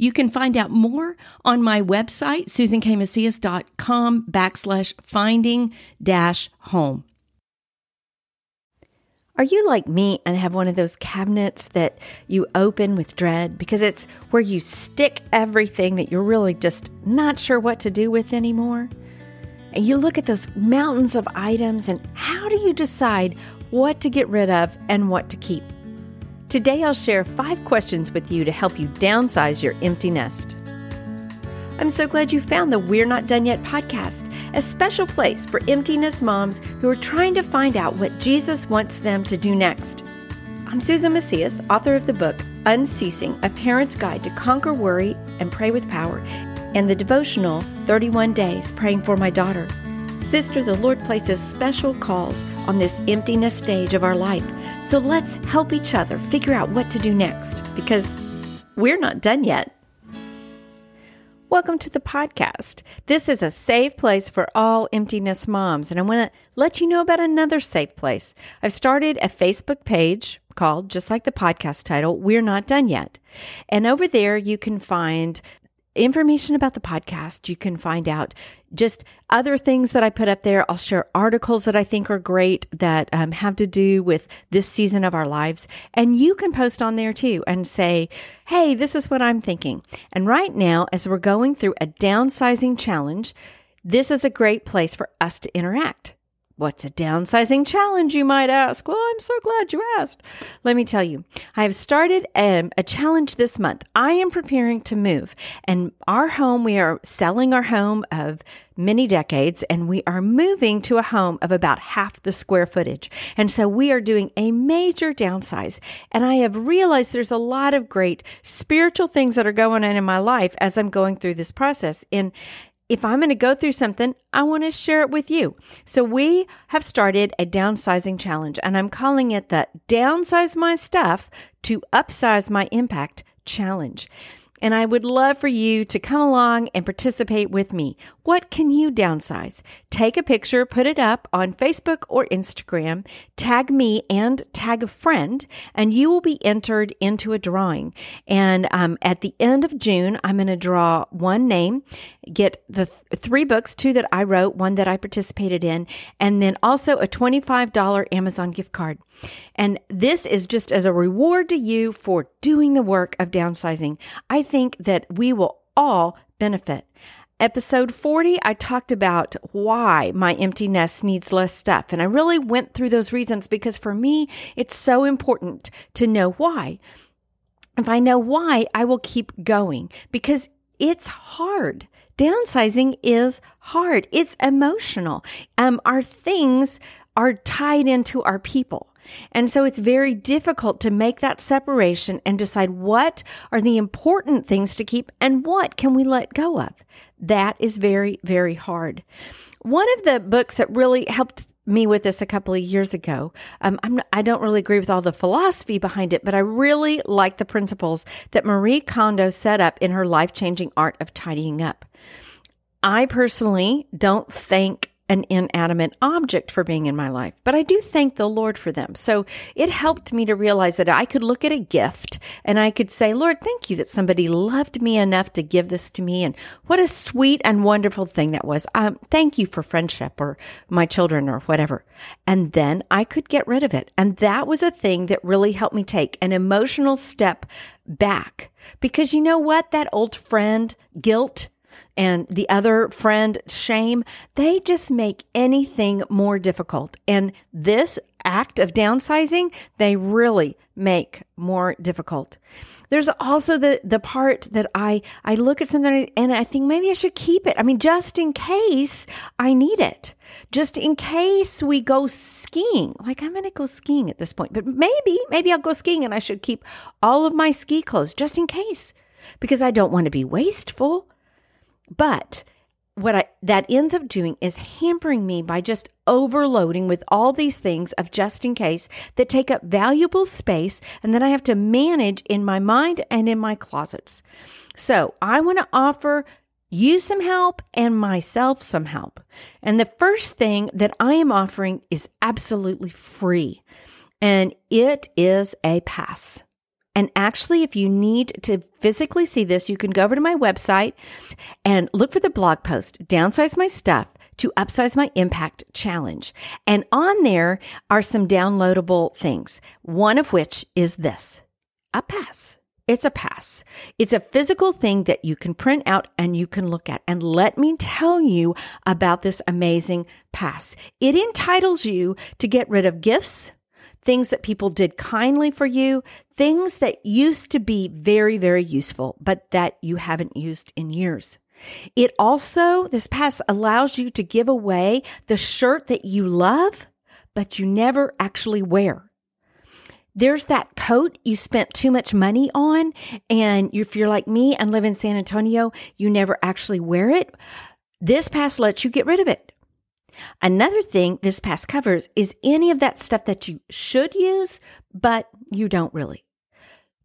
You can find out more on my website, susankmacias.com backslash finding dash home. Are you like me and have one of those cabinets that you open with dread because it's where you stick everything that you're really just not sure what to do with anymore? And you look at those mountains of items and how do you decide what to get rid of and what to keep? Today, I'll share five questions with you to help you downsize your empty nest. I'm so glad you found the We're Not Done Yet podcast, a special place for emptiness moms who are trying to find out what Jesus wants them to do next. I'm Susan Macias, author of the book Unceasing A Parent's Guide to Conquer Worry and Pray with Power, and the devotional 31 Days Praying for My Daughter. Sister, the Lord places special calls on this emptiness stage of our life. So let's help each other figure out what to do next because we're not done yet. Welcome to the podcast. This is a safe place for all emptiness moms, and I want to let you know about another safe place. I've started a Facebook page called, just like the podcast title, We're Not Done Yet. And over there, you can find information about the podcast. You can find out just other things that I put up there. I'll share articles that I think are great that um, have to do with this season of our lives. And you can post on there too and say, Hey, this is what I'm thinking. And right now, as we're going through a downsizing challenge, this is a great place for us to interact. What's a downsizing challenge, you might ask? Well, I'm so glad you asked. Let me tell you, I have started um, a challenge this month. I am preparing to move, and our home, we are selling our home of many decades, and we are moving to a home of about half the square footage. And so we are doing a major downsize. And I have realized there's a lot of great spiritual things that are going on in my life as I'm going through this process. And if I'm going to go through something, I want to share it with you. So we have started a downsizing challenge and I'm calling it the downsize my stuff to upsize my impact challenge. And I would love for you to come along and participate with me. What can you downsize? Take a picture, put it up on Facebook or Instagram, tag me and tag a friend, and you will be entered into a drawing. And um, at the end of June, I'm going to draw one name, get the th- three books, two that I wrote, one that I participated in, and then also a $25 Amazon gift card. And this is just as a reward to you for doing the work of downsizing. I think that we will all benefit. Episode 40, I talked about why my empty nest needs less stuff. And I really went through those reasons because for me, it's so important to know why. If I know why, I will keep going because it's hard. Downsizing is hard. It's emotional. Um, our things are tied into our people. And so it's very difficult to make that separation and decide what are the important things to keep and what can we let go of. That is very, very hard. One of the books that really helped me with this a couple of years ago. Um, I don't really agree with all the philosophy behind it, but I really like the principles that Marie Kondo set up in her life changing art of tidying up. I personally don't think an inanimate object for being in my life, but I do thank the Lord for them. So it helped me to realize that I could look at a gift and I could say, Lord, thank you that somebody loved me enough to give this to me. And what a sweet and wonderful thing that was. Um, thank you for friendship or my children or whatever. And then I could get rid of it. And that was a thing that really helped me take an emotional step back because you know what? That old friend guilt, and the other friend, shame, they just make anything more difficult. And this act of downsizing, they really make more difficult. There's also the the part that I I look at something and I think maybe I should keep it. I mean, just in case I need it, just in case we go skiing. Like I'm going to go skiing at this point, but maybe maybe I'll go skiing and I should keep all of my ski clothes just in case. because I don't want to be wasteful. But what I, that ends up doing is hampering me by just overloading with all these things of just in case that take up valuable space and that I have to manage in my mind and in my closets. So I want to offer you some help and myself some help. And the first thing that I am offering is absolutely free, and it is a pass. And actually, if you need to physically see this, you can go over to my website and look for the blog post, Downsize My Stuff to Upsize My Impact Challenge. And on there are some downloadable things, one of which is this a pass. It's a pass. It's a physical thing that you can print out and you can look at. And let me tell you about this amazing pass. It entitles you to get rid of gifts, things that people did kindly for you, things that used to be very, very useful, but that you haven't used in years. It also, this pass allows you to give away the shirt that you love, but you never actually wear. There's that coat you spent too much money on, and if you're like me and live in San Antonio, you never actually wear it. This pass lets you get rid of it. Another thing this pass covers is any of that stuff that you should use, but you don't really.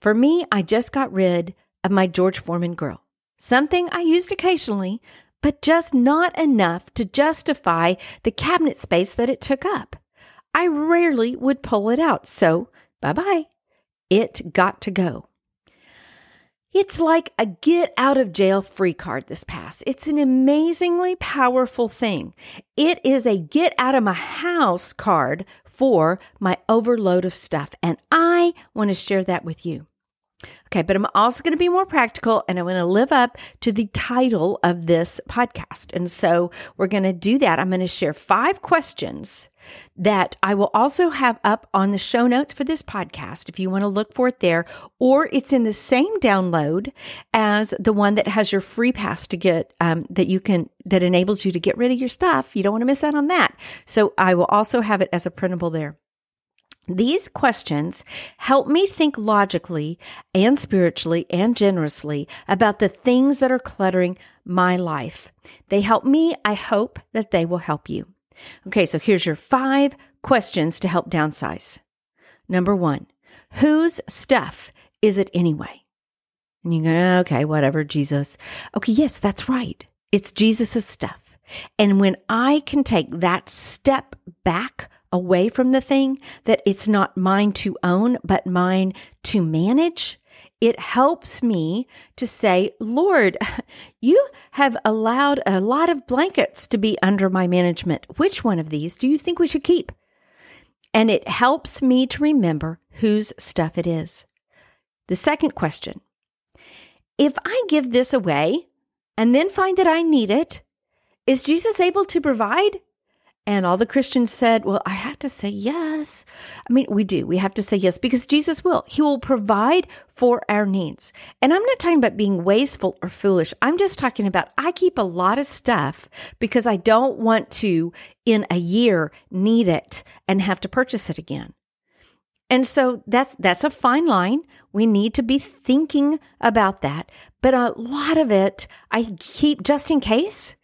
For me, I just got rid of my George Foreman grill, something I used occasionally, but just not enough to justify the cabinet space that it took up. I rarely would pull it out, so Bye bye. It got to go. It's like a get out of jail free card this pass. It's an amazingly powerful thing. It is a get out of my house card for my overload of stuff. And I want to share that with you. Okay, but I'm also going to be more practical and I want to live up to the title of this podcast. And so we're going to do that. I'm going to share five questions that I will also have up on the show notes for this podcast if you want to look for it there, or it's in the same download as the one that has your free pass to get um, that you can that enables you to get rid of your stuff. You don't want to miss out on that. So I will also have it as a printable there. These questions help me think logically and spiritually and generously about the things that are cluttering my life. They help me. I hope that they will help you. Okay, so here's your five questions to help downsize. Number one, whose stuff is it anyway? And you go, okay, whatever, Jesus. Okay, yes, that's right. It's Jesus's stuff. And when I can take that step back away from the thing, that it's not mine to own, but mine to manage, it helps me to say, Lord, you have allowed a lot of blankets to be under my management. Which one of these do you think we should keep? And it helps me to remember whose stuff it is. The second question If I give this away and then find that I need it, is Jesus able to provide? And all the Christians said, Well, I have to say yes. I mean, we do. We have to say yes because Jesus will. He will provide for our needs. And I'm not talking about being wasteful or foolish. I'm just talking about I keep a lot of stuff because I don't want to, in a year, need it and have to purchase it again. And so that's that's a fine line. We need to be thinking about that. But a lot of it I keep just in case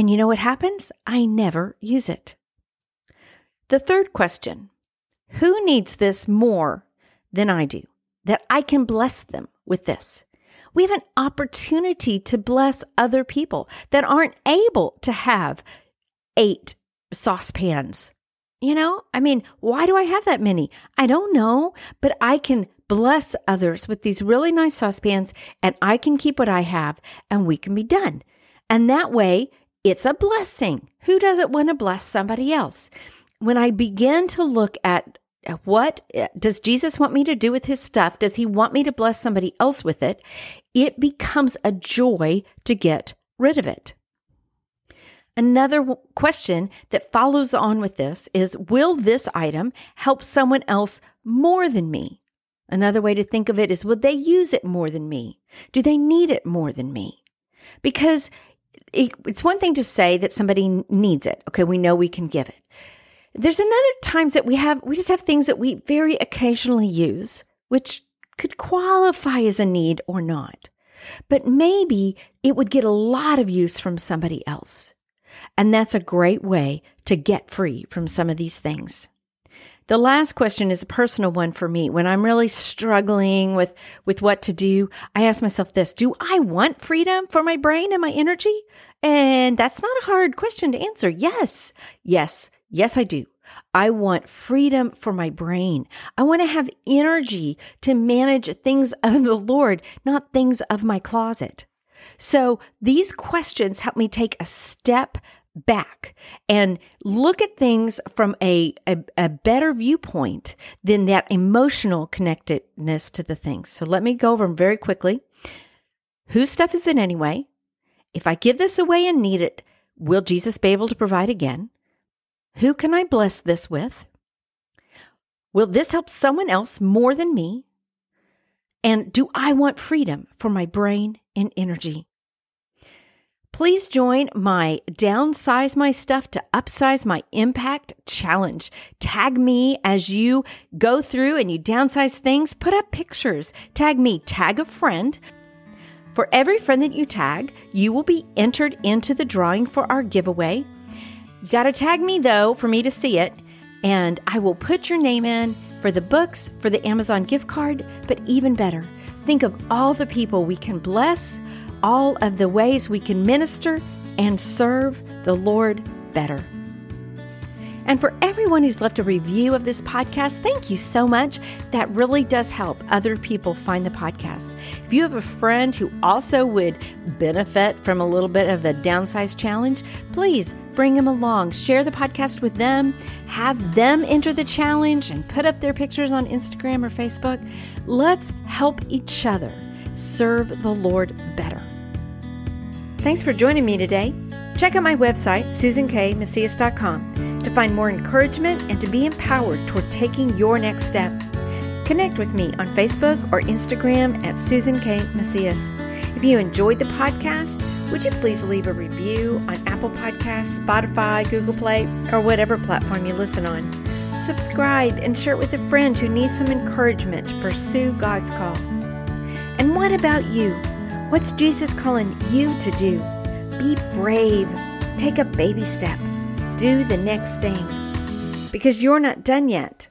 and you know what happens? I never use it. The third question Who needs this more than I do? That I can bless them with this. We have an opportunity to bless other people that aren't able to have eight saucepans. You know, I mean, why do I have that many? I don't know, but I can bless others with these really nice saucepans and I can keep what I have and we can be done. And that way, it's a blessing. Who doesn't want to bless somebody else? When I begin to look at what eh, does Jesus want me to do with his stuff? Does he want me to bless somebody else with it? It becomes a joy to get rid of it. Another question that follows on with this is Will this item help someone else more than me? Another way to think of it is Would they use it more than me? Do they need it more than me? Because it, it's one thing to say that somebody needs it. Okay, we know we can give it. There's another times that we have we just have things that we very occasionally use, which could qualify as a need or not. but maybe it would get a lot of use from somebody else. And that's a great way to get free from some of these things. The last question is a personal one for me. When I'm really struggling with, with what to do, I ask myself this, do I want freedom for my brain and my energy? And that's not a hard question to answer. Yes, yes, yes, I do. I want freedom for my brain. I want to have energy to manage things of the Lord, not things of my closet. So these questions help me take a step back and look at things from a, a, a, better viewpoint than that emotional connectedness to the things. So let me go over them very quickly. Whose stuff is it anyway? If I give this away and need it, will Jesus be able to provide again? Who can I bless this with? Will this help someone else more than me? And do I want freedom for my brain and energy? Please join my Downsize My Stuff to Upsize My Impact challenge. Tag me as you go through and you downsize things. Put up pictures. Tag me, tag a friend. For every friend that you tag, you will be entered into the drawing for our giveaway. You got to tag me though for me to see it, and I will put your name in for the books, for the Amazon gift card, but even better, think of all the people we can bless all of the ways we can minister and serve the Lord better. And for everyone who's left a review of this podcast, thank you so much. That really does help other people find the podcast. If you have a friend who also would benefit from a little bit of the downsize challenge, please bring them along. Share the podcast with them. Have them enter the challenge and put up their pictures on Instagram or Facebook. Let's help each other serve the Lord better. Thanks for joining me today. Check out my website, susankmacias.com, to find more encouragement and to be empowered toward taking your next step. Connect with me on Facebook or Instagram at Susan K. Macias. If you enjoyed the podcast, would you please leave a review on Apple Podcasts, Spotify, Google Play, or whatever platform you listen on? Subscribe and share it with a friend who needs some encouragement to pursue God's call. And what about you? What's Jesus calling you to do? Be brave. Take a baby step. Do the next thing. Because you're not done yet.